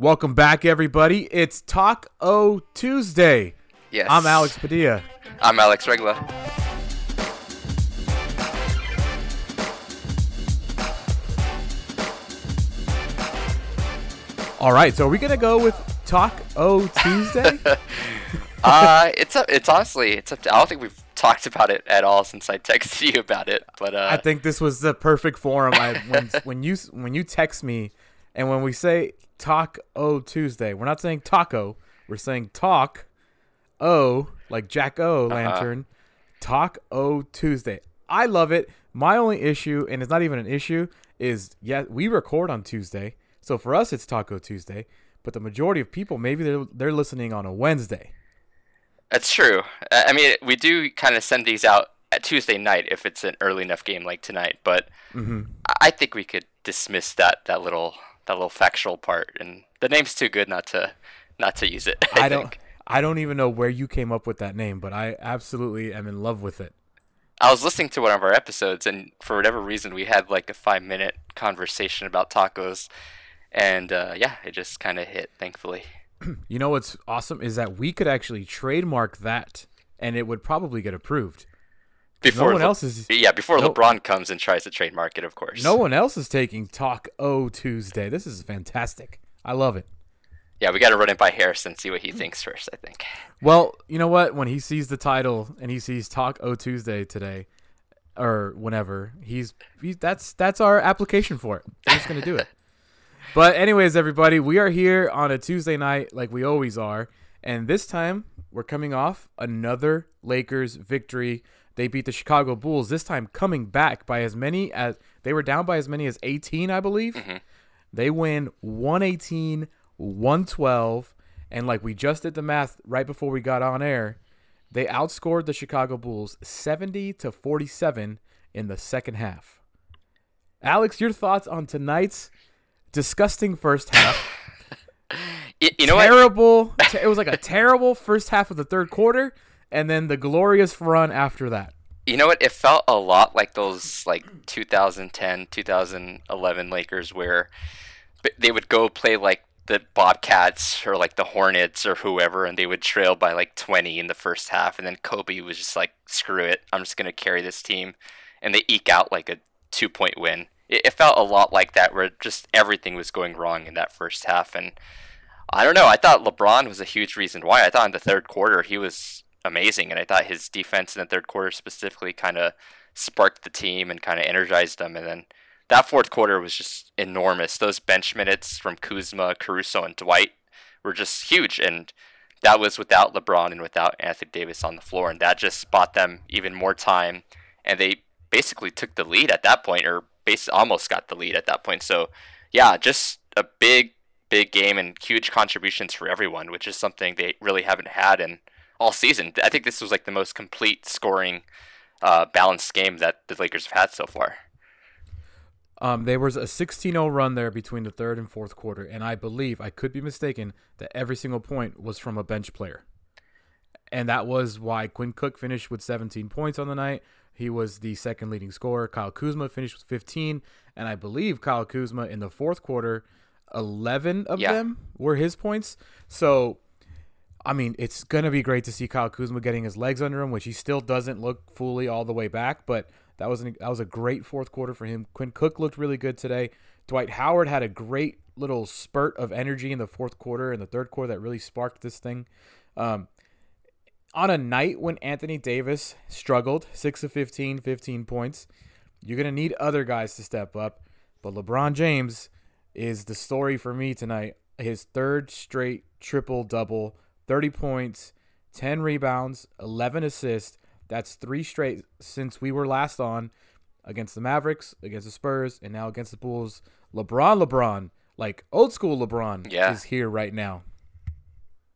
Welcome back, everybody. It's Talk O Tuesday. Yes. I'm Alex Padilla. I'm Alex Regla. All right, so are we gonna go with Talk O Tuesday? uh, it's up, it's honestly it's up to, I don't think we've talked about it at all since I texted you about it, but uh, I think this was the perfect forum. I when when you when you text me, and when we say Talk O Tuesday, we're not saying taco, we're saying Talk O like Jack O Uh-huh. Lantern, Talk O Tuesday. I love it. My only issue, and it's not even an issue, is yeah we record on Tuesday, so for us it's Taco Tuesday. But the majority of people, maybe they're they're listening on a Wednesday. That's true. I mean, we do kind of send these out at Tuesday night if it's an early enough game like tonight, but Mm-hmm. I- I think we could dismiss that that little that little factual part, and the name's too good not to not to use it. I, I don't. I don't even know where you came up with that name, but I absolutely am in love with it. I was listening to one of our episodes, and for whatever reason, we had like a five minute conversation about tacos, and uh, yeah, it just kind of hit. Thankfully. You know what's awesome is that we could actually trademark that, and it would probably get approved. Before no one Le- else is- yeah before no- LeBron comes and tries to trademark it, of course. No one else is taking Talk O Tuesday. This is fantastic. I love it. Yeah, we got to run it by Harrison, see what he thinks first. I think. Well, you know what? When he sees the title and he sees Talk O Tuesday today, or whenever, he's, he's that's that's our application for it. We're just gonna do it. But anyways, everybody, we are here on a Tuesday night like we always are, and this time we're coming off another Lakers victory. They beat the Chicago Bulls. This time coming back by as many as they were down by as many as 18, I believe. Mm-hmm. They win 118, 112, and like we just did the math right before we got on air, they outscored the Chicago Bulls 70 to 47 in the second half. Alex, your thoughts on tonight's disgusting first half? Y- you know what? terrible. te- it was like a terrible first half of the third quarter, and then the glorious run after that. You know what? It felt a lot like those like 2010, 2011 Lakers where they would go play like the Bobcats or like the Hornets or whoever, and they would trail by like 20 in the first half, and then Kobe was just like, "Screw it, I'm just gonna carry this team," and they eke out like a two point win. It, it felt a lot like that, where just everything was going wrong in that first half, and I don't know. I thought LeBron was a huge reason why. I thought in the third quarter he was amazing, and I thought his defense in the third quarter specifically kind of sparked the team and kind of energized them. And then that fourth quarter was just enormous. Those bench minutes from Kuzma, Caruso, and Dwight were just huge, and that was without LeBron and without Anthony Davis on the floor, and that just bought them even more time. And they basically took the lead at that point, or basically almost got the lead at that point. So, yeah, just a big big game and huge contributions for everyone, which is something they really haven't had in all season. I think this was like the most complete scoring, uh, balanced game that the Lakers have had so far. Um, there was a 16-0 run there between the third and fourth quarter, and I believe I could be mistaken that every single point was from a bench player, and that was why Quinn Cook finished with 17 points on the night. He was the second leading scorer. Kyle Kuzma finished with 15, and I believe Kyle Kuzma in the fourth quarter, 11 of Yeah. them were his points. So, I mean, it's gonna be great to see Kyle Kuzma getting his legs under him, which he still doesn't look fully all the way back, but that was an, that was a great fourth quarter for him. Quinn Cook looked really good today. Dwight Howard had a great little spurt of energy in the fourth quarter and the third quarter that really sparked this thing. Um, on a night when Anthony Davis struggled, 6 of 15, 15 points, you're going to need other guys to step up. But LeBron James is the story for me tonight. His third straight triple double, 30 points, 10 rebounds, 11 assists. That's three straight since we were last on against the Mavericks, against the Spurs, and now against the Bulls. LeBron, LeBron, like old school LeBron, Yeah. is here right now.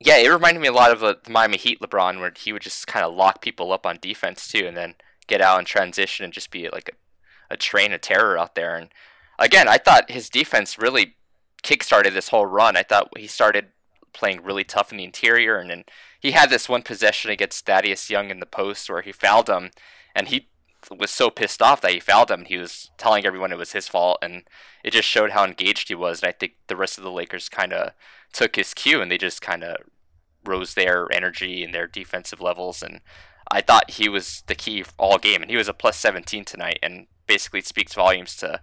Yeah, it reminded me a lot of the, Miami Heat LeBron, where he would just kind of lock people up on defense too, and then get out and transition and just be like a, a train of terror out there. And again, I thought his defense really kickstarted this whole run. I thought he started playing really tough in the interior, and then he had this one possession against Thaddeus Young in the post where he fouled him, and he was so pissed off that he fouled him. He was telling everyone it was his fault, and it just showed how engaged he was. And I think the rest of the Lakers kind of took his cue, and they just kind of rose their energy and their defensive levels. And I thought he was the key all game, and he was a plus 17 tonight, and basically speaks volumes to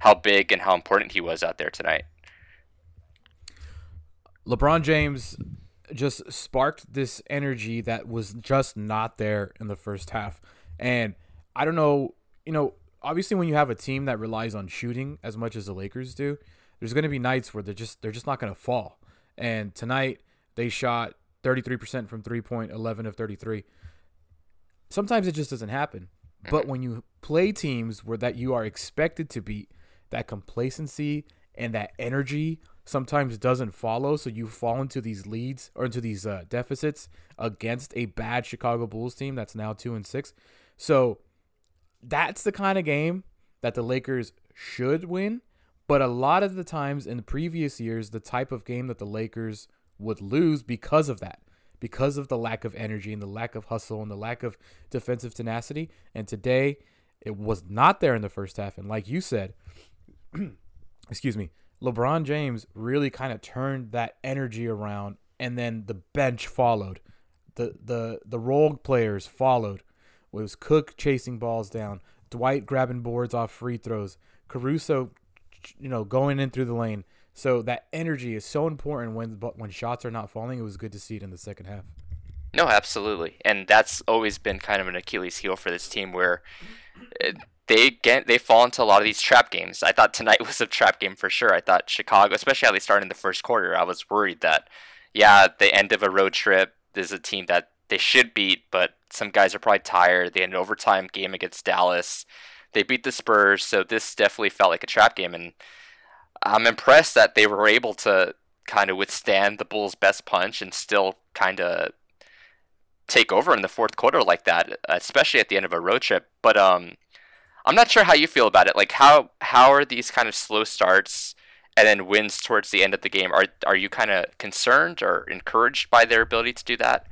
how big and how important he was out there tonight. LeBron James just sparked this energy that was just not there in the first half. And I don't know, you know, obviously when you have a team that relies on shooting as much as the Lakers do, there's going to be nights where they're just they're just not going to fall. And tonight they shot 33% from 3 point, 11 of 33. Sometimes it just doesn't happen. But when you play teams where that you are expected to beat, that complacency and that energy sometimes doesn't follow. So you fall into these leads or into these uh, deficits against a bad Chicago Bulls team that's now two and six. So that's the kind of game that the Lakers should win. But a lot of the times in the previous years, the type of game that the Lakers would lose because of that, because of the lack of energy and the lack of hustle and the lack of defensive tenacity. And today, it was not there in the first half. And like you said, excuse me, LeBron James really kind of turned that energy around, and then the bench followed. The the the role players followed. It was Cook chasing balls down, Dwight grabbing boards off free throws, Caruso, you know, going in through the lane. So that energy is so important when when shots are not falling. It was good to see it in the second half. No, absolutely, and that's always been kind of an Achilles heel for this team, where eh, they get they fall into a lot of these trap games. I thought tonight was a trap game for sure. I thought Chicago, especially how they started in the first quarter, I was worried that yeah, the end of a road trip is a team that they should beat, but some guys are probably tired. They had an overtime game against Dallas. They beat the Spurs, so this definitely felt like a trap game and I'm impressed that they were able to kind of withstand the Bulls' best punch and still kind of take over in the fourth quarter like that, especially at the end of a road trip. But um I'm not sure how you feel about it. Like how how are these kind of slow starts and then wins towards the end of the game? Are are you kind of concerned or encouraged by their ability to do that?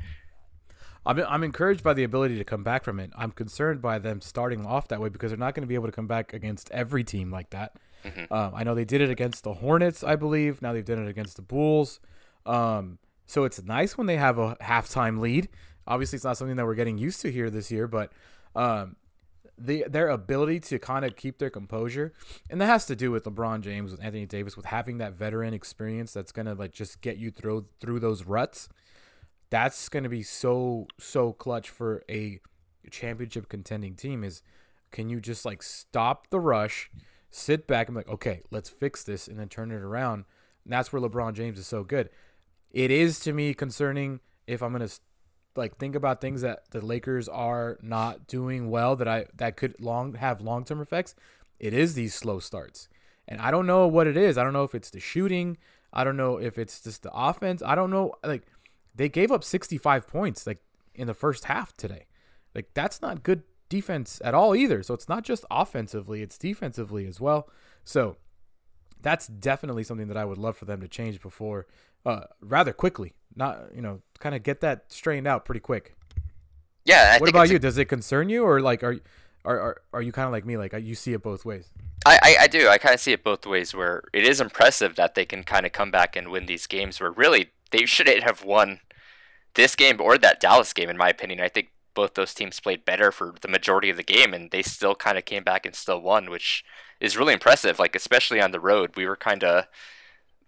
I'm I'm encouraged by the ability to come back from it. I'm concerned by them starting off that way because they're not going to be able to come back against every team like that. Mm-hmm. Um, I know they did it against the Hornets, I believe. Now they've done it against the Bulls. Um, so it's nice when they have a halftime lead. Obviously, it's not something that we're getting used to here this year, but um, the their ability to kind of keep their composure, and that has to do with LeBron James, with Anthony Davis, with having that veteran experience that's gonna like just get you through through those ruts. That's gonna be so so clutch for a championship contending team. Is can you just like stop the rush, sit back and like, okay, let's fix this, and then turn it around. And that's where LeBron James is so good. It is to me concerning if I'm gonna like think about things that the Lakers are not doing well that I that could long have long term effects, it is these slow starts. And I don't know what it is. I don't know if it's the shooting. I don't know if it's just the offense. I don't know. Like they gave up 65 points like in the first half today. Like that's not good defense at all either. So it's not just offensively, it's defensively as well. So that's definitely something that I would love for them to change before uh, rather quickly. Not you know, kind of get that straightened out pretty quick. Yeah. I what about you? A... Does it concern you, or like are are are, are you kind of like me? Like you see it both ways. I, I, I do. I kind of see it both ways. Where it is impressive that they can kind of come back and win these games. Where really they shouldn't have won this game or that Dallas game, in my opinion. I think both those teams played better for the majority of the game, and they still kind of came back and still won, which is really impressive. Like especially on the road, we were kind of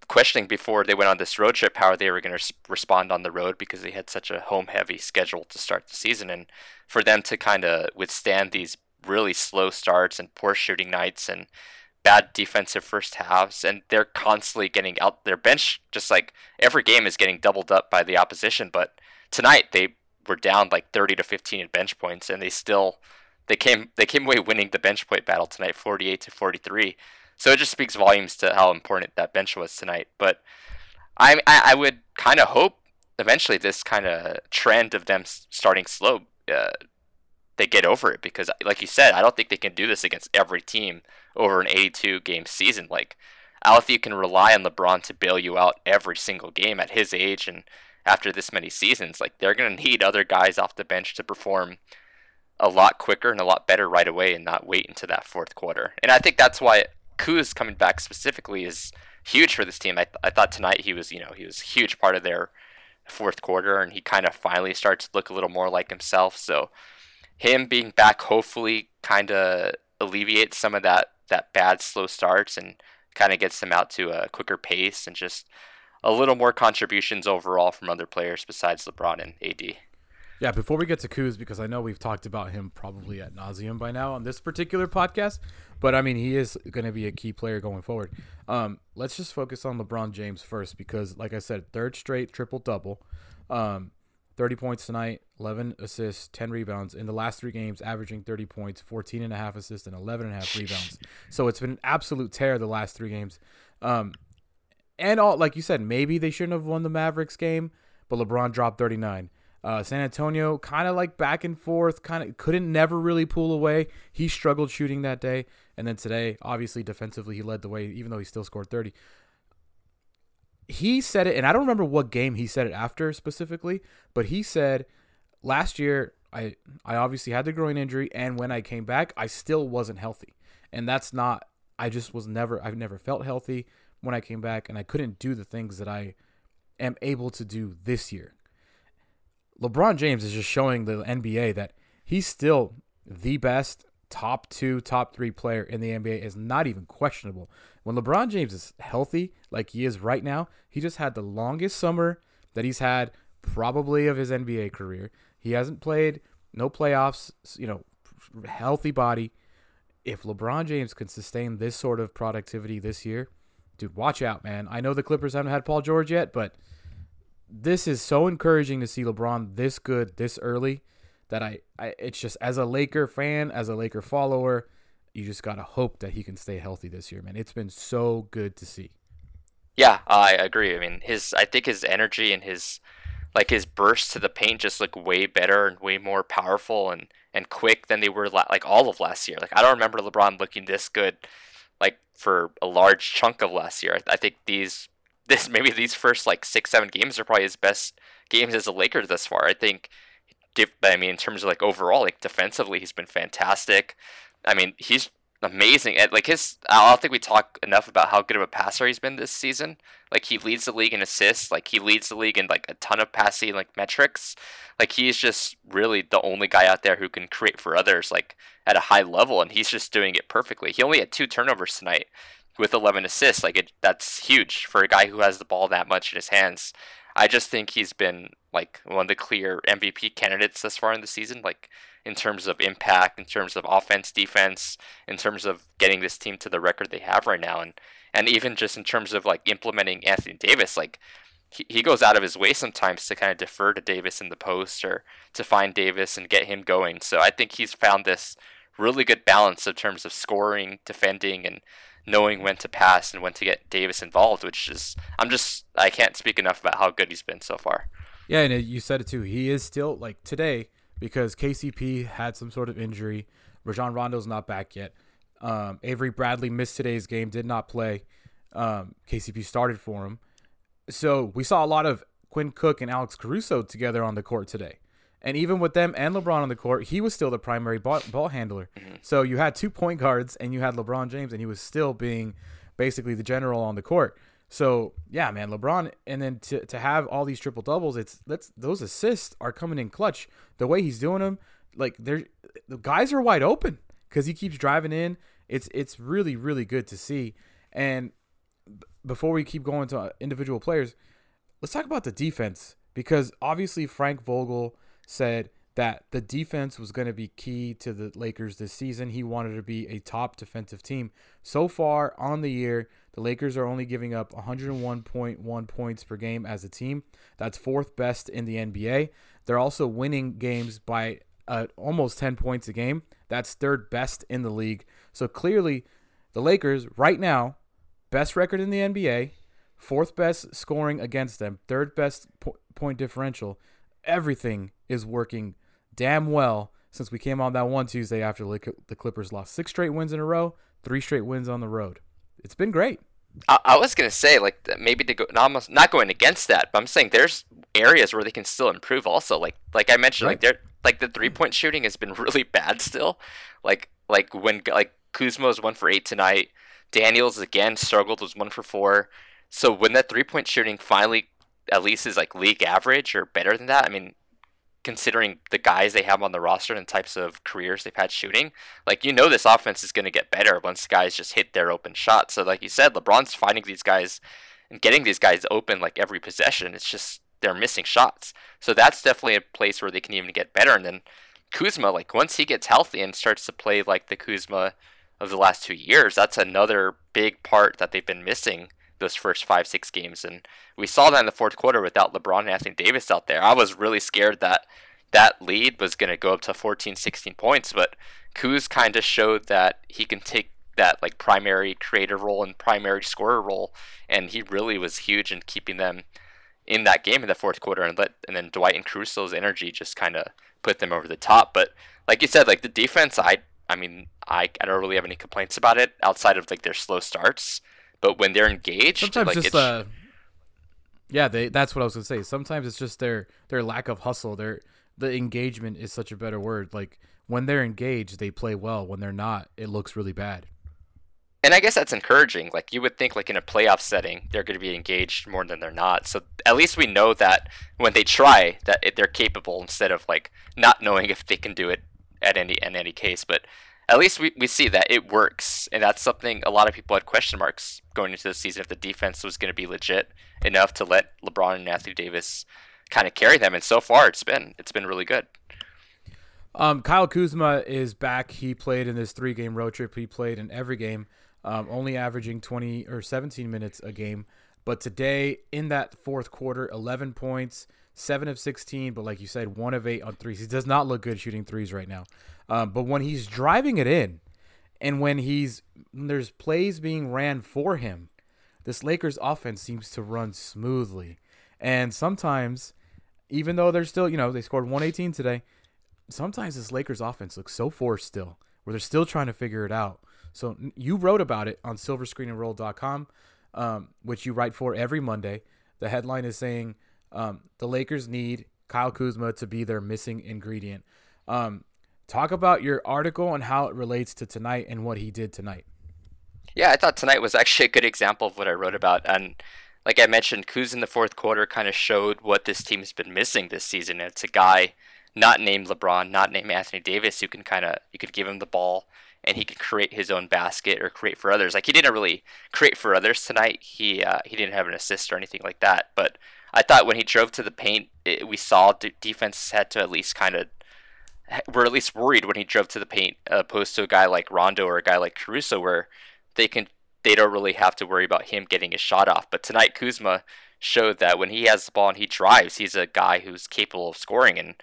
questioning before they went on this road trip how they were going to respond on the road because they had such a home heavy schedule to start the season. And for them to kind of withstand these really slow starts and poor shooting nights and bad defensive first halves and they're constantly getting out their bench just like every game is getting doubled up by the opposition. But tonight they were down like 30 to 15 in bench points and they still they came they came away winning the bench point battle tonight 48 to 43 so it just speaks volumes to how important that bench was tonight. But I I, would kind of hope eventually this kind of trend of them starting slow, uh, they get over it because, like you said, I don't think they can do this against every team over an 82 game season. Like I don't think you can rely on LeBron to bail you out every single game at his age and after this many seasons. Like they're gonna need other guys off the bench to perform a lot quicker and a lot better right away and not wait into that fourth quarter. And I think that's why Kuz coming back specifically is huge for this team. I, th- I thought tonight he was, you know, he was a huge part of their fourth quarter and he kind of finally starts to look a little more like himself. So him being back hopefully kind of alleviates some of that that bad slow starts and kind of gets them out to a quicker pace and just a little more contributions overall from other players besides LeBron and AD. Yeah, before we get to Kuz, because I know we've talked about him probably at nauseum by now on this particular podcast, but I mean he is going to be a key player going forward. Um, let's just focus on LeBron James first, because like I said, third straight triple double, um, thirty points tonight, eleven assists, ten rebounds in the last three games, averaging thirty points, 14 and a half assists, and 11 and a half rebounds. So it's been an absolute tear the last three games. Um, and all like you said, maybe they shouldn't have won the Mavericks game, but LeBron dropped thirty nine. Uh, San Antonio kind of like back and forth, kind of couldn't never really pull away. He struggled shooting that day, and then today, obviously defensively, he led the way, even though he still scored thirty. He said it, and I don't remember what game he said it after specifically, but he said last year I I obviously had the groin injury, and when I came back, I still wasn't healthy, and that's not. I just was never. I've never felt healthy when I came back, and I couldn't do the things that I am able to do this year. LeBron James is just showing the NBA that he's still the best top two, top three player in the NBA is not even questionable. When LeBron James is healthy, like he is right now, he just had the longest summer that he's had probably of his NBA career. He hasn't played no playoffs, you know, healthy body. If LeBron James can sustain this sort of productivity this year, dude, watch out, man. I know the Clippers haven't had Paul George yet, but this is so encouraging to see LeBron this good this early that I, I it's just as a Laker fan, as a Laker follower, you just gotta hope that he can stay healthy this year, man. It's been so good to see. Yeah, I agree. I mean, his I think his energy and his like his bursts to the paint just look way better and way more powerful and and quick than they were la- like all of last year. Like I don't remember LeBron looking this good like for a large chunk of last year. I, I think these this maybe these first like six seven games are probably his best games as a Laker thus far. I think. I mean, in terms of like overall, like defensively, he's been fantastic. I mean, he's amazing. At like his, I don't think we talk enough about how good of a passer he's been this season. Like he leads the league in assists. Like he leads the league in like a ton of passing like metrics. Like he's just really the only guy out there who can create for others like at a high level, and he's just doing it perfectly. He only had two turnovers tonight with 11 assists. Like it, that's huge for a guy who has the ball that much in his hands. I just think he's been like one of the clear MVP candidates thus far in the season. Like in terms of impact, in terms of offense, defense, in terms of getting this team to the record they have right now, and and even just in terms of like implementing Anthony Davis, like he, he goes out of his way sometimes to kind of defer to Davis in the post or to find Davis and get him going. So I think he's found this really good balance in terms of scoring, defending, and knowing when to pass and when to get Davis involved, which is I'm just I can't speak enough about how good he's been so far. Yeah, and you said it too. He is still like today because KCP had some sort of injury. Rajon Rondo's not back yet. Um, Avery Bradley missed today's game, did not play. Um, KCP started for him. So we saw a lot of Quinn Cook and Alex Caruso together on the court today. And even with them and LeBron on the court, he was still the primary ball, ball handler. Mm-hmm. So you had two point guards and you had LeBron James, and he was still being basically the general on the court. So yeah, man, LeBron, and then to, to have all these triple doubles, it's let's those assists are coming in clutch. The way he's doing them, like they're the guys are wide open because he keeps driving in. It's it's really really good to see. And b- before we keep going to individual players, let's talk about the defense because obviously Frank Vogel said that the defense was going to be key to the Lakers this season. He wanted to be a top defensive team. So far on the year, the Lakers are only giving up 101.1 points per game as a team. That's fourth best in the NBA. They're also winning games by uh, almost 10 points a game. That's third best in the league. So clearly, the Lakers right now, best record in the NBA, fourth best scoring against them, third best po- point differential everything is working damn well since we came on that one Tuesday after the Clippers lost six straight wins in a row, three straight wins on the road. It's been great. I, I was gonna say like maybe to go almost not going against that, but I'm saying there's areas where they can still improve. Also, like like I mentioned, right. like they're like the three point shooting has been really bad still. Like like when like Kuzma was one for eight tonight. Daniels again struggled was one for four. So when that three point shooting finally at least is like league average or better than that, I mean, considering the guys they have on the roster and types of careers they've had shooting, like you know this offense is going to get better once guys just hit their open shot. So like you said, LeBron's finding these guys and getting these guys open like every possession. It's just they're missing shots. So that's definitely a place where they can even get better. And then Kuzma, like once he gets healthy and starts to play like the Kuzma of the last two years, that's another big part that they've been missing those first five, six games. And we saw that in the fourth quarter without LeBron and Anthony Davis out there. I was really scared that that lead was going to go up to 14, 16 points, but Kuz kind of showed that he can take that like primary creator role and primary scorer role, and he really was huge in keeping them in that game in the fourth quarter, and let and then Dwight and Caruso's energy just kind of put them over the top. But like you said, like the defense, I I mean I I don't really have any complaints about it outside of like their slow starts. But when they're engaged, sometimes like, just uh, yeah, they that's what I was gonna say. Sometimes it's just their their lack of hustle. Their the engagement is such a better word. Like when they're engaged, they play well. When they're not, it looks really bad. And I guess that's encouraging. Like you would think, like in a playoff setting, they're going to be engaged more than they're not. So at least we know that when they try, that they're capable instead of like not knowing if they can do it at any in any case. But at least we, we see that it works, and that's something a lot of people had question marks going into the season if the defense was going to be legit enough to let LeBron and Anthony Davis kind of carry them. And so far, it's been it's been really good. Um, Kyle Kuzma is back. He played in this three game road trip. He played in every game, um, only averaging 20 or 17 minutes a game. But today, in that fourth quarter, 11 points, 7 of 16, but like you said, 1 of 8 on threes. He does not look good shooting threes right now. Um, but when he's driving it in, and when he's when there's plays being ran for him, this Lakers offense seems to run smoothly. And sometimes, even though they're still, you know, they scored 118 today, sometimes this Lakers offense looks so forced still, where they're still trying to figure it out. So you wrote about it on silverscreenandroll.com, um, which you write for every Monday. The headline is saying um, the Lakers need Kyle Kuzma to be their missing ingredient. Um, Talk about your article and how it relates to tonight and what he did tonight. Yeah, I thought tonight was actually a good example of what I wrote about. And like I mentioned, Kuz in the fourth quarter kind of showed what this team's been missing this season. It's a guy not named LeBron, not named Anthony Davis, who can kind of you could give him the ball and he could create his own basket or create for others. Like he didn't really create for others tonight. He uh, he didn't have an assist or anything like that. But I thought when he drove to the paint, it, we saw the defense had to at least kind of were at least worried when he drove to the paint, opposed to a guy like Rondo or a guy like Caruso, where they can they don't really have to worry about him getting his shot off. But tonight, Kuzma showed that when he has the ball and he drives, he's a guy who's capable of scoring. And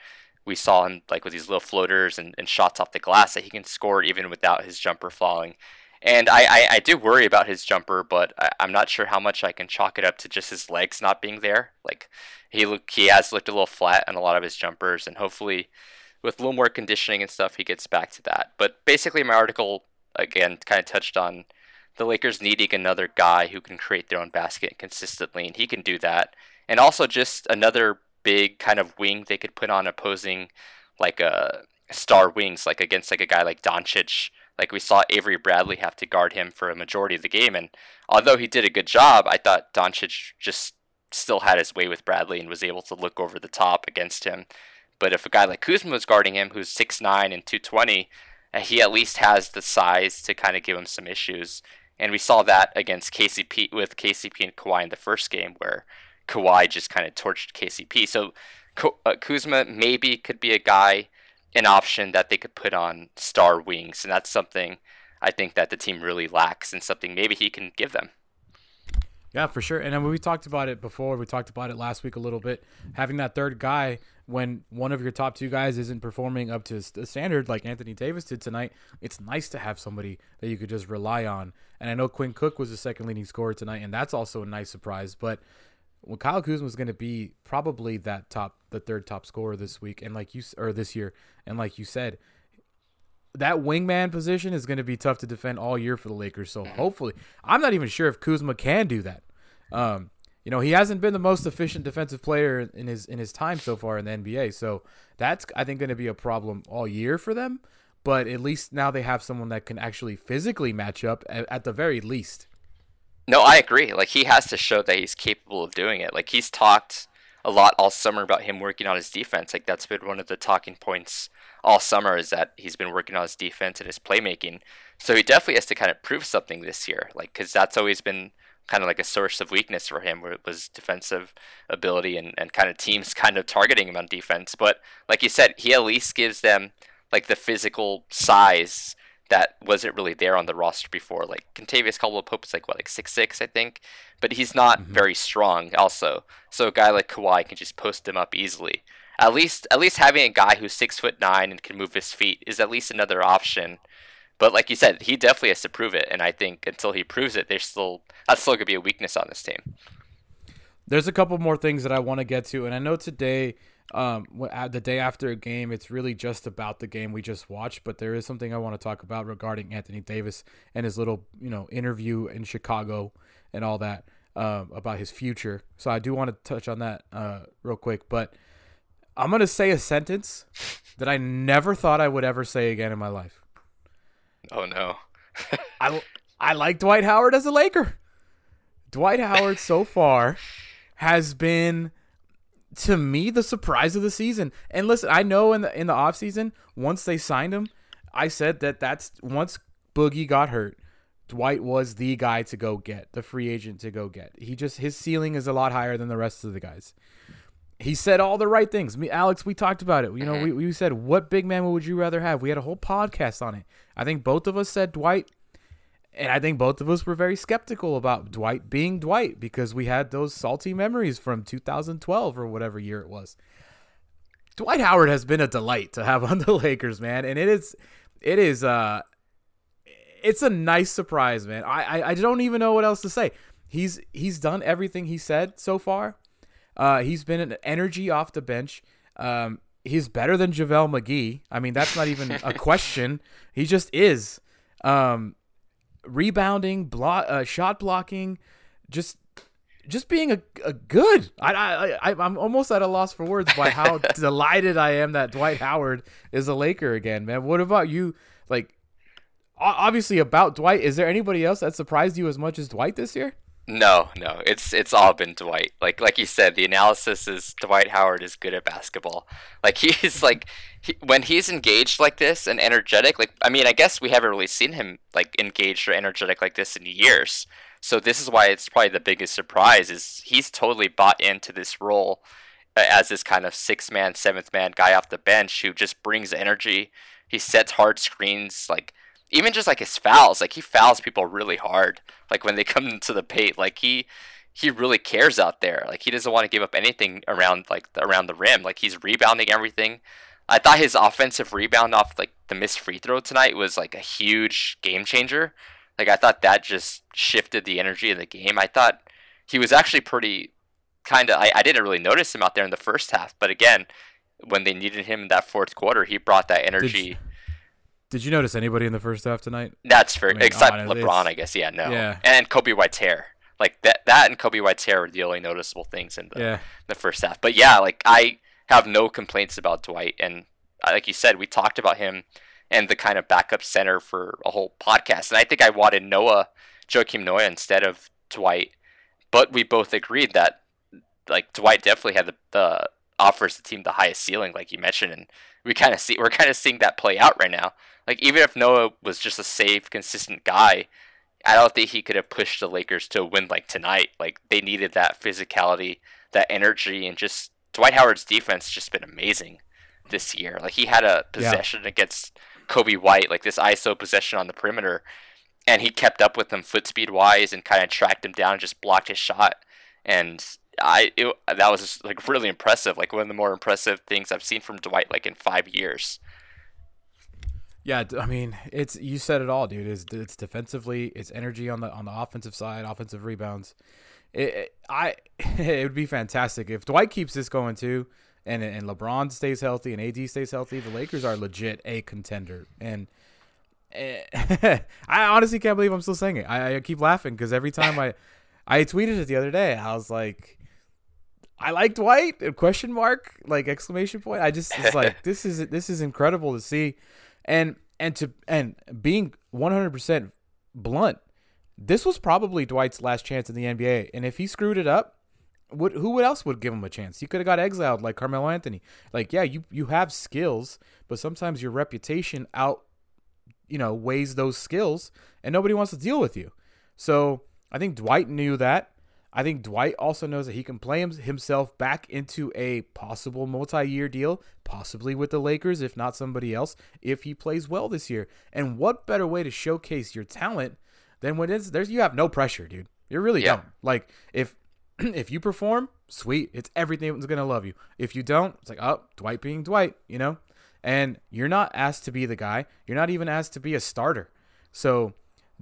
we saw him like with these little floaters and, and shots off the glass that he can score even without his jumper falling. And I, I, I do worry about his jumper, but I, am not sure how much I can chalk it up to just his legs not being there. Like he look he has looked a little flat on a lot of his jumpers, and hopefully with a little more conditioning and stuff, he gets back to that. But basically, my article again kind of touched on the Lakers needing another guy who can create their own basket consistently, and he can do that. And also just another big kind of wing they could put on opposing like a uh, star wings, like against like a guy like Doncic. Like we saw Avery Bradley have to guard him for a majority of the game, and although he did a good job, I thought Doncic just still had his way with Bradley and was able to look over the top against him. But if a guy like Kuzma was guarding him, who's 6'9 and 220, uh, he at least has the size to kind of give him some issues. And we saw that against KCP with KCP and Kawhi in the first game, where Kawhi just kind of torched KCP. So uh, Kuzma maybe could be a guy, an option that they could put on star wings, and that's something I think that the team really lacks, and something maybe he can give them. Yeah, for sure. And we talked about it before. We talked about it last week a little bit. Having that third guy when one of your top two guys isn't performing up to the standard like Anthony Davis did tonight, it's nice to have somebody that you could just rely on. And I know Quinn Cook was the second leading scorer tonight, and that's also a nice surprise. But well, Kyle Kuzma is going to be probably that top, the third top scorer this week, and like you or this year, and like you said, that wingman position is going to be tough to defend all year for the Lakers. So hopefully, I'm not even sure if Kuzma can do that. Um, you know, he hasn't been the most efficient defensive player in his in his time so far in the NBA. So that's I think going to be a problem all year for them. But at least now they have someone that can actually physically match up at, at the very least. No, I agree. Like he has to show that he's capable of doing it. Like he's talked a lot all summer about him working on his defense. Like that's been one of the talking points all summer is that he's been working on his defense and his playmaking. So he definitely has to kind of prove something this year. Like because that's always been kind of like a source of weakness for him, where it was defensive ability and, and kind of teams kind of targeting him on defense. But like you said, he at least gives them like the physical size that wasn't really there on the roster before. Like Kentavious Caldwell Pope is like what, like six six, I think, but he's not mm-hmm. very strong. Also, so a guy like Kawhi can just post him up easily. At least, at least having a guy who's six foot nine and can move his feet is at least another option but like you said, he definitely has to prove it, and I think until he proves it, there's still that's still gonna be a weakness on this team. There's a couple more things that I want to get to, and I know today, um, the day after a game, it's really just about the game we just watched. But there is something I want to talk about regarding Anthony Davis and his little, you know, interview in Chicago and all that um, about his future. So I do want to touch on that uh, real quick, but. I'm going to say a sentence that I never thought I would ever say again in my life. Oh no. I I like Dwight Howard as a Laker. Dwight Howard so far has been to me the surprise of the season. And listen, I know in the in the offseason, once they signed him, I said that that's once Boogie got hurt, Dwight was the guy to go get, the free agent to go get. He just his ceiling is a lot higher than the rest of the guys he said all the right things. Me, Alex, we talked about it. You know, mm-hmm. we, we said, what big man would you rather have? We had a whole podcast on it. I think both of us said Dwight, and I think both of us were very skeptical about Dwight being Dwight because we had those salty memories from 2012 or whatever year it was. Dwight Howard has been a delight to have on the Lakers, man, and it is, it is, uh, it's a nice surprise, man. I, I, I don't even know what else to say. He's he's done everything he said so far uh, he's been an energy off the bench. Um, he's better than JaVale McGee. I mean, that's not even a question. He just is. Um, rebounding, block, uh, shot blocking, just just being a, a good. I, I, I, I'm almost at a loss for words by how delighted I am that Dwight Howard is a Laker again, man. What about you? Like, obviously about Dwight, is there anybody else that surprised you as much as Dwight this year? No, no, it's it's all been Dwight. Like like you said, the analysis is Dwight Howard is good at basketball. Like he's like he, when he's engaged like this and energetic. Like I mean, I guess we haven't really seen him like engaged or energetic like this in years. So this is why it's probably the biggest surprise is he's totally bought into this role as this kind of six man, seventh man guy off the bench who just brings energy. He sets hard screens like even just like his fouls, like he fouls people really hard. Like when they come into the paint, like he he really cares out there. Like he doesn't want to give up anything around like the, around the rim. Like he's rebounding everything. I thought his offensive rebound off like the missed free throw tonight was like a huge game changer. Like I thought that just shifted the energy of the game. I thought he was actually pretty kind of. I, I didn't really notice him out there in the first half, but again, when they needed him in that fourth quarter, he brought that energy. Did, you notice anybody in the first half tonight? That's for I mean, except oh, LeBron, I guess. Yeah, no. Yeah. And Coby White's hair. Like that. That and Coby White's hair were the only noticeable things in the yeah. the first half. But yeah, like I have no complaints about Dwight, and uh, like you said, we talked about him and the kind of backup center for a whole podcast. And I think I wanted Noah, Joakim Noah instead of Dwight, but we both agreed that like Dwight definitely had the, the offers the team the highest ceiling, like you mentioned, and we kind of see we're kind of seeing that play out right now. Like even if Noah was just a safe, consistent guy, I don't think he could have pushed the Lakers to a win like tonight. Like they needed that physicality, that energy, and just Dwight Howard's defense just been amazing this year. Like he had a possession yeah. against Coby White, like this ISO possession on the perimeter, and he kept up with him foot speed wise and kind of tracked him down and just blocked his shot. And I it, that was just, like really impressive. Like one of the more impressive things I've seen from Dwight like in five years. Yeah, I mean, it's you said it all, dude. It's, it's defensively, it's energy on the on the offensive side, offensive rebounds. It, it, I it would be fantastic if Dwight keeps this going too, and and LeBron stays healthy and AD stays healthy. The Lakers are legit a contender, and eh, I honestly can't believe I'm still saying it. I, I keep laughing because every time I I tweeted it the other day. I was like, I like Dwight. Question mark, like exclamation point. I just it's like this is this is incredible to see, and and to and being 100 percent blunt, this was probably Dwight's last chance in the NBA. And if he screwed it up, would who else would give him a chance? He could have got exiled like Carmelo Anthony. Like, yeah, you you have skills, but sometimes your reputation out, you know, weighs those skills, and nobody wants to deal with you. So I think Dwight knew that. I think Dwight also knows that he can play himself back into a possible multi-year deal, possibly with the Lakers, if not somebody else, if he plays well this year. And what better way to showcase your talent than when it's there's you have no pressure, dude. You're really yeah. don't. Like if if you perform, sweet, it's everything's gonna love you. If you don't, it's like oh, Dwight being Dwight, you know. And you're not asked to be the guy. You're not even asked to be a starter. So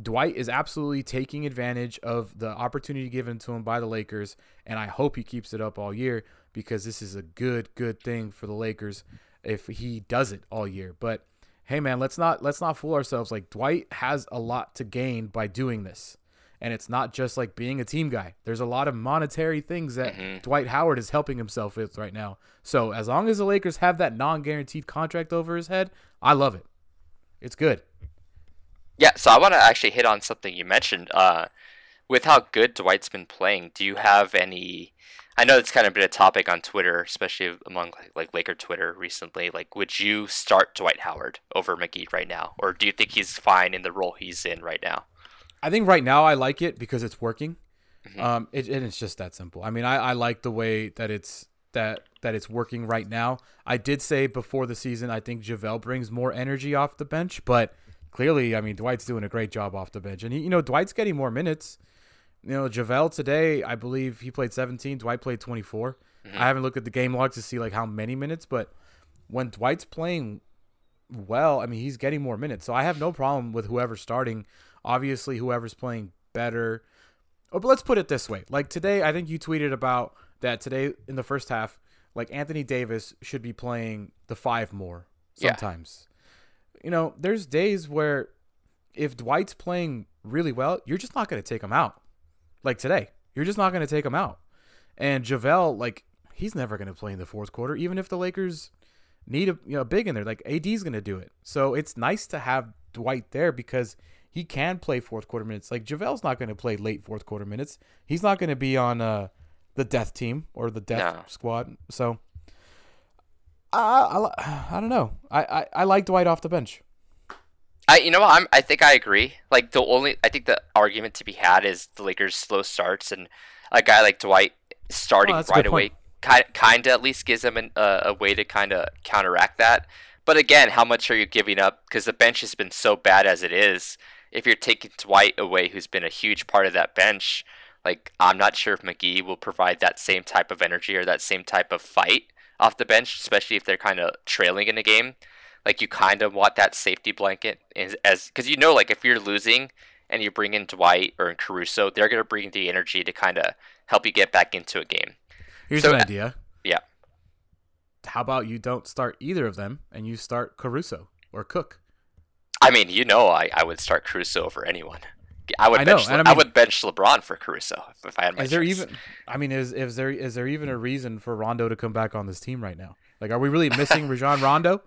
Dwight is absolutely taking advantage of the opportunity given to him by the Lakers, and I hope he keeps it up all year because this is a good, good thing for the Lakers if he does it all year. But hey, man, let's not let's not fool ourselves. Like Dwight has a lot to gain by doing this, and it's not just like being a team guy. There's a lot of monetary things that mm-hmm. Dwight Howard is helping himself with right now. So as long as the Lakers have that non-guaranteed contract over his head, I love it. It's good. Yeah, so I want to actually hit on something you mentioned. Uh, with how good Dwight's been playing, do you have any? I know it's kind of been a topic on Twitter, especially among like, Laker Twitter recently. Like, would you start Dwight Howard over McGee right now, or do you think he's fine in the role he's in right now? I think right now I like it because it's working. Mm-hmm. Um, it, and it's just that simple. I mean, I, I like the way that it's that that it's working right now. I did say before the season I think JaVale brings more energy off the bench, but clearly, I mean, Dwight's doing a great job off the bench, and he, you know, Dwight's getting more minutes. You know, JaVale today, I believe he played 17. Dwight played 24. Mm-hmm. I haven't looked at the game log to see like how many minutes, but when Dwight's playing well, I mean, he's getting more minutes. So I have no problem with whoever's starting. Obviously, whoever's playing better. Oh, but let's put it this way: like today, I think you tweeted about that today in the first half. Like Anthony Davis should be playing the five more sometimes you know, there's days where if Dwight's playing really well, you're just not going to take him out. Like today, you're just not going to take him out. And JaVale, like, he's never going to play in the fourth quarter, even if the Lakers need a you know big in there. Like AD's going to do it. So it's nice to have Dwight there because he can play fourth quarter minutes. Like JaVale's not going to play late fourth quarter minutes. He's not going to be on uh, the death team or the death no. squad. So I, I, I don't know. I, I, I like Dwight off the bench. I you know I'm I think I agree. Like the only I think the argument to be had is the Lakers' slow starts and a guy like Dwight starting oh, right away kind kind of at least gives them an, uh, a way to kind of counteract that. But again, how much are you giving up? Because the bench has been so bad as it is. If you're taking Dwight away, who's been a huge part of that bench, like I'm not sure if McGee will provide that same type of energy or that same type of fight off the bench, especially if they're kind of trailing in a game. Like you kind of want that safety blanket as because you know like if you're losing and you bring in Dwight or in Caruso, they're gonna bring the energy to kind of help you get back into a game. Here's so, an idea. Yeah. How about you don't start either of them and you start Caruso or Cook? I mean, you know, I, I would start Caruso over anyone. I would I bench. I, mean, I, would bench LeBron for Caruso if I had my. Is there even? I mean, is is there is there even a reason for Rondo to come back on this team right now? Like, are we really missing Rajon Rondo?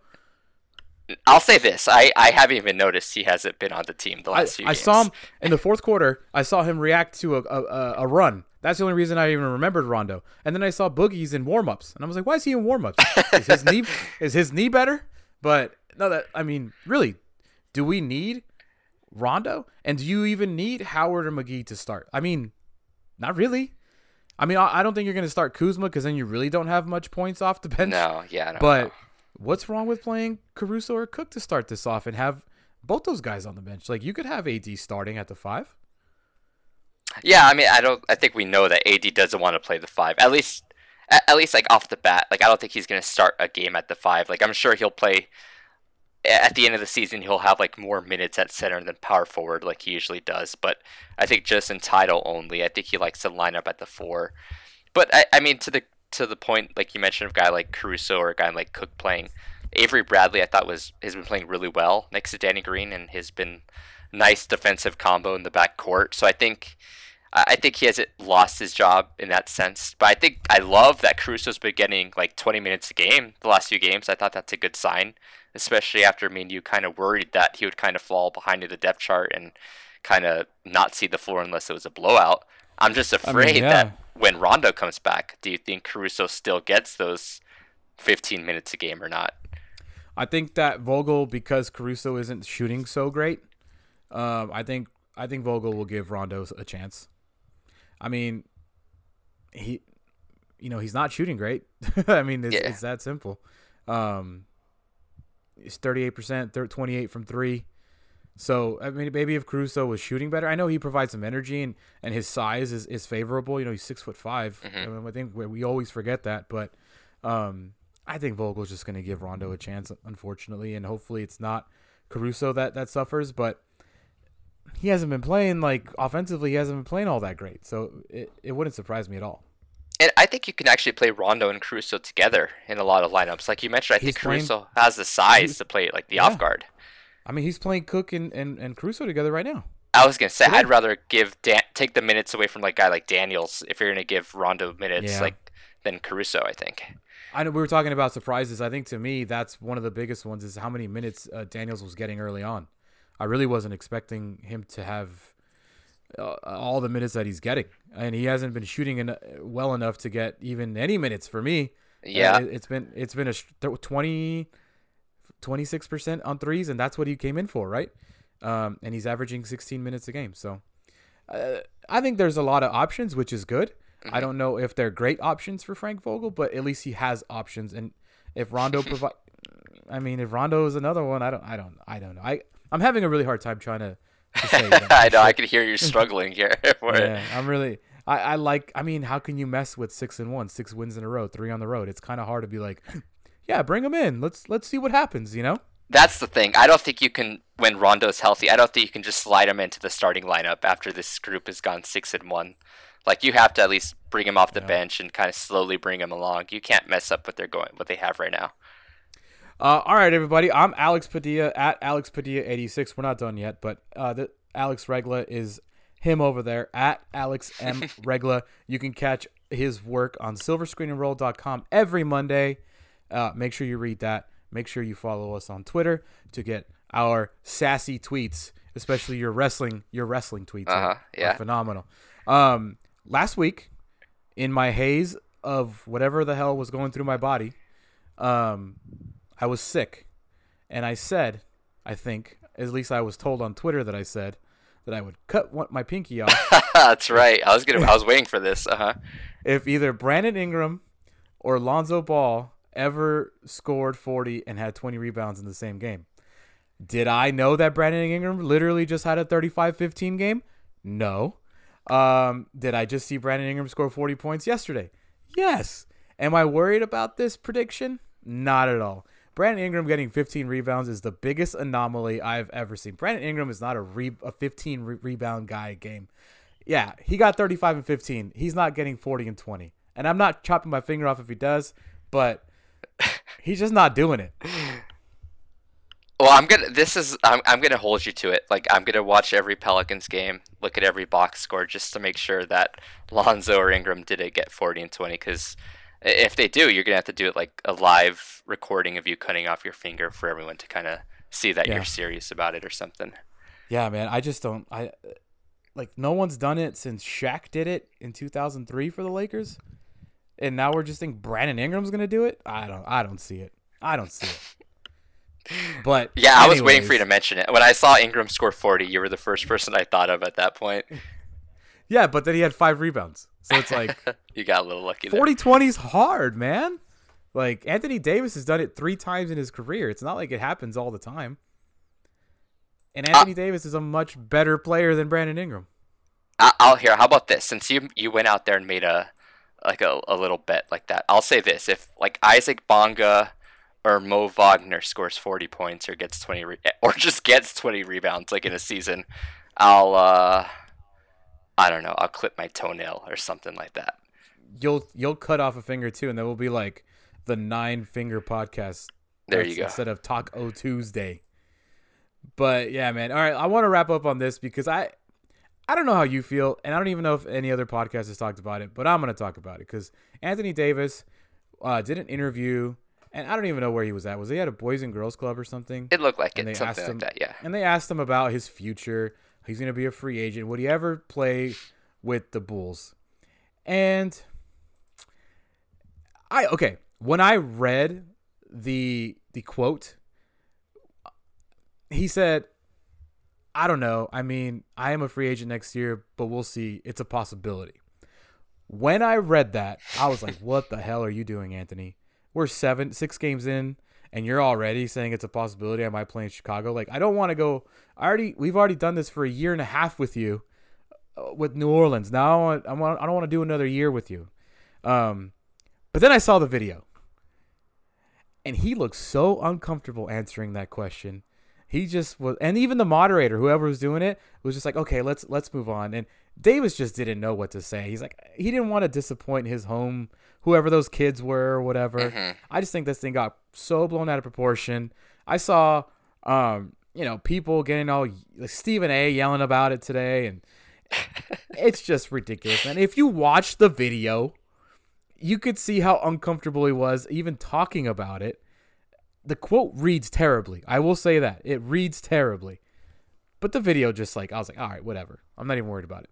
I'll say this: I, I haven't even noticed he hasn't been on the team the last I, few. I games. saw him in the fourth quarter. I saw him react to a, a, a run. That's the only reason I even remembered Rondo. And then I saw Boogie's in warmups, and I was like, "Why is he in warmups? is his knee is his knee better?" But no, that I mean, really, do we need Rondo? And do you even need Howard or McGee to start? I mean, not really. I mean, I, don't think you're going to start Kuzma because then you really don't have much points off the bench. No, yeah, but what's wrong with playing Caruso or Cook to start this off and have both those guys on the bench? Like you could have AD starting at the five. Yeah, I mean, I don't. I think we know that AD doesn't want to play the five. At least, at, at least like off the bat. Like I don't think he's going to start a game at the five. Like I'm sure he'll play at the end of the season he'll have like more minutes at center than power forward like he usually does. But I think just in title only, I think he likes to line up at the four. But I, I mean to the to the point like you mentioned of a guy like Caruso or a guy like Cook playing. Avery Bradley I thought was has been playing really well next to Danny Green and has been nice defensive combo in the back court. So I think I I think he hasn't lost his job in that sense. But I think I love that Caruso's been getting like 20 minutes a game the last few games. I thought that's a good sign, especially after me and you kind of worried that he would kind of fall behind in the depth chart and kind of not see the floor unless it was a blowout. I'm just afraid yeah. that when Rondo comes back, do you think Caruso still gets those 15 minutes a game or not? I think that Vogel, because Caruso isn't shooting so great, um, I think I think Vogel will give Rondo a chance. I mean, he, you know, he's not shooting great. I mean, it's, Yeah. it's that simple. Um, it's thirty eight percent, twenty eight from three. So I mean, maybe if Caruso was shooting better, I know he provides some energy and, and his size is, is favorable. You know, he's six foot 5 Mhm. I, mean, I think we, we always forget that, but um, I think Vogel's just going to give Rondo a chance, unfortunately, and hopefully it's not Caruso that that suffers. But he hasn't been playing like offensively. He hasn't been playing all that great, so it, it wouldn't surprise me at all. And I think you can actually play Rondo and Caruso together in a lot of lineups. Like you mentioned, I He's think playing- Caruso has the size to play like the Yeah. off guard. I mean, he's playing Cook and, and, and Caruso together right now. I was gonna say. I'd rather give Dan- take the minutes away from like a guy like Daniels if you're gonna give Rondo minutes Yeah. like than Caruso. I think. I know we were talking about surprises. I think to me that's one of the biggest ones is how many minutes uh, Daniels was getting early on. I really wasn't expecting him to have uh, all the minutes that he's getting, and he hasn't been shooting en- well enough to get even any minutes for me. Uh, Yeah, it, has been it's been a sh- 20 26 percent on threes, and that's what he came in for, right? Um, and he's averaging sixteen minutes a game. So uh, I think there's a lot of options, which is good. I don't know if they're great options for Frank Vogel, but at least he has options. And if Rondo provide, I mean, if Rondo is another one, I don't, I don't, I don't know. I I'm having a really hard time trying to. to say, I know. I can hear you struggling here. yeah, I'm really. I, I like. I mean, how can you mess with six and one, six wins in a row, three on the road? It's kind of hard to be like, yeah, bring them in. Let's let's see what happens. You know? That's the thing. I don't think you can when Rondo's healthy. I don't think you can just slide him into the starting lineup after this group has gone six and one. Like you have to at least bring him off the Yeah. bench and kind of slowly bring him along. You can't mess up what they're going, what they have right now. Uh, all right, everybody. I'm Alex Padilla at Alex Padilla 86. We're not done yet, but uh, the, Alex Regla is him over there at Alex M Regla. You can catch his work on silverscreenandroll.com every Monday. Uh, make sure you read that. Make sure you follow us on Twitter to get our sassy tweets, especially your wrestling your wrestling tweets. are- Uh-huh, are yeah. phenomenal. Um, last week, in my haze of whatever the hell was going through my body, um, I was sick, and I said, I think, at least I was told on Twitter that I said that I would cut one, my pinky off That's right. I was gonna. I was waiting for this. Uh huh. if either Brandon Ingram or Lonzo Ball ever scored 40 and had 20 rebounds in the same game. Did I know that Brandon Ingram literally just had a 35-15 game? No. Um, did I just see Brandon Ingram score 40 points yesterday? Yes. Am I worried about this prediction? Not at all. Brandon Ingram getting 15 rebounds is the biggest anomaly I've ever seen. Brandon Ingram is not a re- a 15 re- rebound guy game. Yeah, he got 35 and 15. He's not getting 40 and 20. And I'm not chopping my finger off if he does, but he's just not doing it. Well, I'm gonna. This is. I'm. I'm gonna hold you to it. Like I'm gonna watch every Pelicans game, look at every box score, just to make sure that Lonzo or Ingram didn't get 40 and 20. Because if they do, you're gonna have to do it like a live recording of you cutting off your finger for everyone to kind of see that Yeah. you're serious about it or something. Yeah, man, I just don't I like no one's done it since Shaq did it in 2003 for the Lakers. And now we're just think Brandon Ingram's going to do it? I don't I don't see it. I don't see it. But Yeah, I was waiting for you to mention it. When I saw Ingram score 40, you were the first person I thought of at that point. Yeah, but then he had 5 rebounds. So it's like you got a little lucky there. 40 20 is hard, man. Like Anthony Davis has done it 3 times in his career. It's not like it happens all the time. And Anthony Davis is a much better player than Brandon Ingram. I'll hear. How about this? Since you you went out there and made a like a, a little bet like that, I'll say this: if like Isaac Bonga or Mo Wagner scores forty points or gets twenty re- or just gets twenty rebounds like in a season, I'll uh I don't know. I'll clip my toenail or something like that. you'll you'll cut off a finger too, and then we'll be like the nine finger podcast. There you go. Instead of Talk O Tuesday. But yeah, man. All right, I want to wrap up on this because I I don't know how you feel, and I don't even know if any other podcast has talked about it, but I'm going to talk about it because Anthony Davis uh, did an interview, and I don't even know where he was at. Was he at a Boys and Girls Club or something? It looked like And it, something asked like that. Yeah. And they asked him about his future. He's going to be a free agent. Would he ever play with the Bulls? And I okay, when I read the the quote, he said, "I don't know. I mean, I am a free agent next year, but we'll see. It's a possibility." When I read that, I was like, "What the hell are you doing, Anthony? We're seven, six games in, and you're already saying it's a possibility I might play in Chicago. Like, I don't want to go. I already, we've already done this for a year and a half with you, uh, with New Orleans. Now I want, I want, I don't want to do another year with you." Um, but then I saw the video, and he looked so uncomfortable answering that question. He just was, and even the moderator, whoever was doing it, was just like, "Okay, let's let's move on." And Davis just didn't know what to say. He's like, he didn't want to disappoint his home, whoever those kids were or whatever. Mhm. I just think this thing got so blown out of proportion. I saw, um, you know, people getting all like Stephen A. yelling about it today, and it's just ridiculous. And if you watch the video, you could see how uncomfortable he was even talking about it. The quote reads terribly. I will say that it reads terribly. But the video just like I was like, all right, whatever. I'm not even worried about it.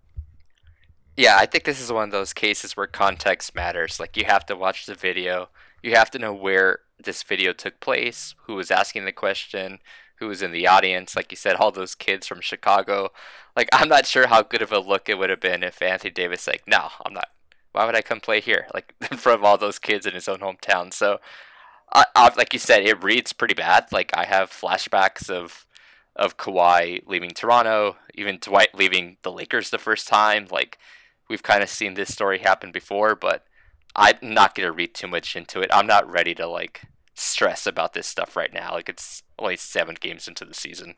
Yeah, I think this is one of those cases where context matters. Like you have to watch the video. You have to know where this video took place, who was asking the question, who was in the audience. Like you said, all those kids from Chicago. Like I'm not sure how good of a look it would have been if Anthony Davis like, no, I'm not. Why would I come play here? Like in front of all those kids in his own hometown. So, I, I, like you said, it reads pretty bad. Like I have flashbacks of of Kawhi leaving Toronto, even Dwight leaving the Lakers the first time. Like we've kind of seen this story happen before, but I'm not gonna read too much into it. I'm not ready to like stress about this stuff right now. Like it's only seven games into the season.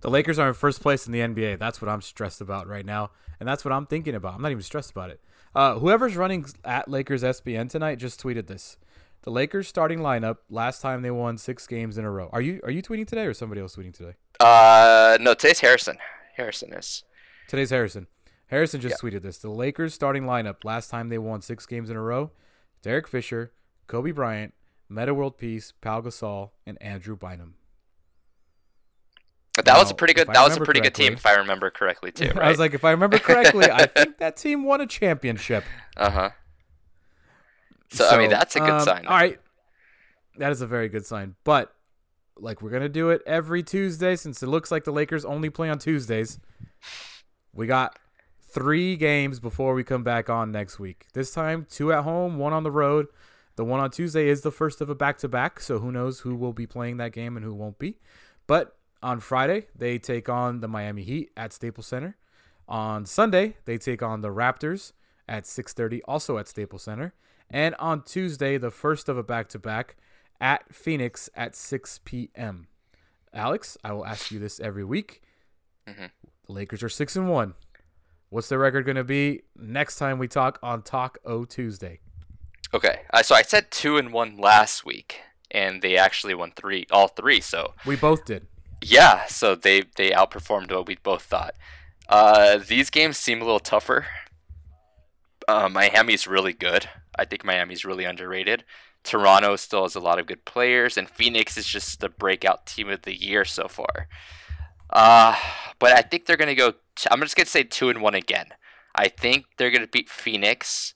The Lakers are in first place in the NBA. That's what I'm stressed about right now, and that's what I'm thinking about. I'm not even stressed about it. Uh, whoever's running at Lakers SBN tonight just tweeted this. The Lakers starting lineup last time they won six games in a row. Are you are you tweeting today or somebody else tweeting today? Uh, no, today's Harrison. Harrison is. Today's Harrison. Harrison just tweeted this. The Lakers starting lineup last time they won six games in a row: Derek Fisher, Kobe Bryant, Metta World Peace, Pau Gasol, and Andrew Bynum. But that was a pretty good. That was a pretty good team, if I remember correctly too. Right? I was like, if I remember correctly, I think that team won a championship. uh huh. So, I mean, that's a good um, sign. All right, that is a very good sign. But like, we're gonna do it every Tuesday since it looks like the Lakers only play on Tuesdays. We got three games before we come back on next week. This time, two at home, one on the road. The one on Tuesday is the first of a back to back, so who knows who will be playing that game and who won't be. But on Friday, they take on the Miami Heat at Staples Center. On Sunday, they take on the Raptors at 6:30, also at Staples Center. And on Tuesday, the first of a back to back at Phoenix at 6 p.m. Alex, I will ask you this every week. Mhm. The Lakers are six and one. What's their record going to be next time we talk on Talk O Tuesday? Okay, uh, so I said two and one last week, and they actually won three, all three. So We both did. Yeah, so they they outperformed what we both thought. Uh, these games seem a little tougher. Uh, Miami's really good. I think Miami's really underrated. Toronto still has a lot of good players, and Phoenix is just the breakout team of the year so far. Uh, but I think they're gonna go. I'm just gonna say two and one again. I think they're gonna beat Phoenix,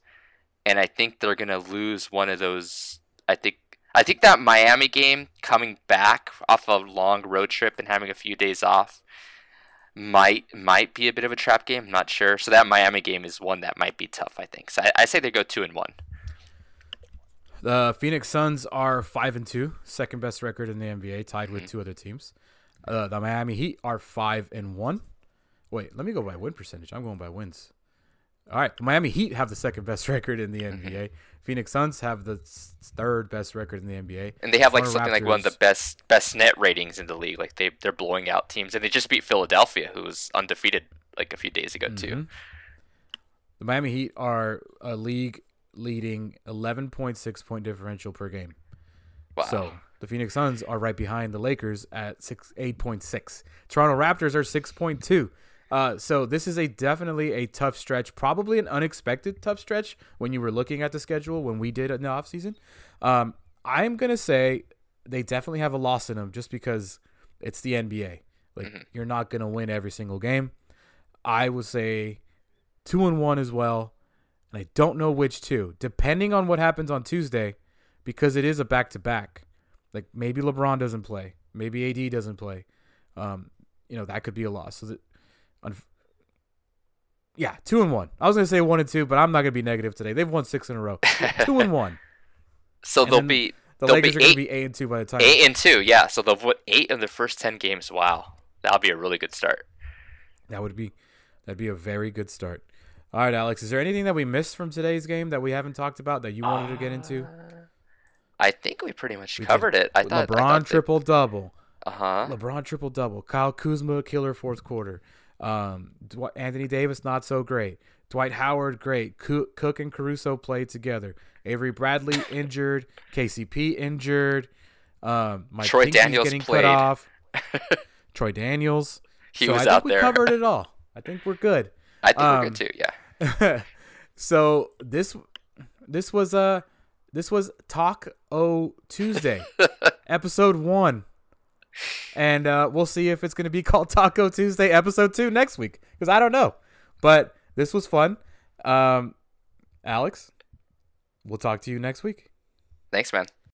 and I think they're gonna lose one of those. I think I think that Miami game coming back off a long road trip and having a few days off might might be a bit of a trap game. I'm not sure. So that Miami game is one that might be tough. I think. So I, I say they go two and one. The Phoenix Suns are five and two, second best record in the NBA, tied with two other teams. Uh, the Miami Heat are five and one. Wait, let me go by win percentage. I'm going by wins. All right, the Miami Heat have the second best record in the NBA. Phoenix Suns have the third best record in the NBA. And they have like something like one of the best best net ratings in the league. Like they they're blowing out teams, and they just beat Philadelphia, who was undefeated like a few days ago too. Mhm. The Miami Heat are a league leading 11.6 point differential per game. Wow. So The Phoenix Suns are right behind the Lakers at six eight point six. Toronto Raptors are six point two. Uh, so this is a definitely a tough stretch, probably an unexpected tough stretch when you were looking at the schedule when we did in the offseason. Um, I'm gonna say they definitely have a loss in them just because it's the NBA. Like Mhm. you're not gonna win every single game. I would say two and one as well, and I don't know which two, depending on what happens on Tuesday, because it is a back to back. Like maybe LeBron doesn't play, maybe AD doesn't play. Um, you know that could be a loss. So yeah, two and one. I was gonna say one and two, but I'm not gonna be negative today. They've won six in a row. two and one. So And they'll be The They'll Lakers be are gonna be eight and two by the time. eight and two. Yeah, so they'll put eight in the first ten games. Wow, that'll be a really good start. That would be that'd be a very good start. All right, Alex. Is there anything that we missed from today's game that we haven't talked about that you wanted to get into? I think we pretty much We did. covered it. I thought LeBron triple double. Uh huh. LeBron triple double. Kyle Kuzma killer fourth quarter. Um, Dw- Anthony Davis not so great. Dwight Howard great. Coo- Cook and Caruso played together. Avery Bradley injured. KCP injured. Um, Mike Troy Pinckney's Daniels getting played. cut off. Troy Daniels. He so was I think out we there. covered it all. I think we're good. I think we're um, good too. Yeah. so this this was uh this was Talk O Tuesday, episode one, and uh, we'll see if it's gonna be called Taco Tuesday episode two next week because I don't know, but this was fun. Um, Alex, we'll talk to you next week. Thanks, man.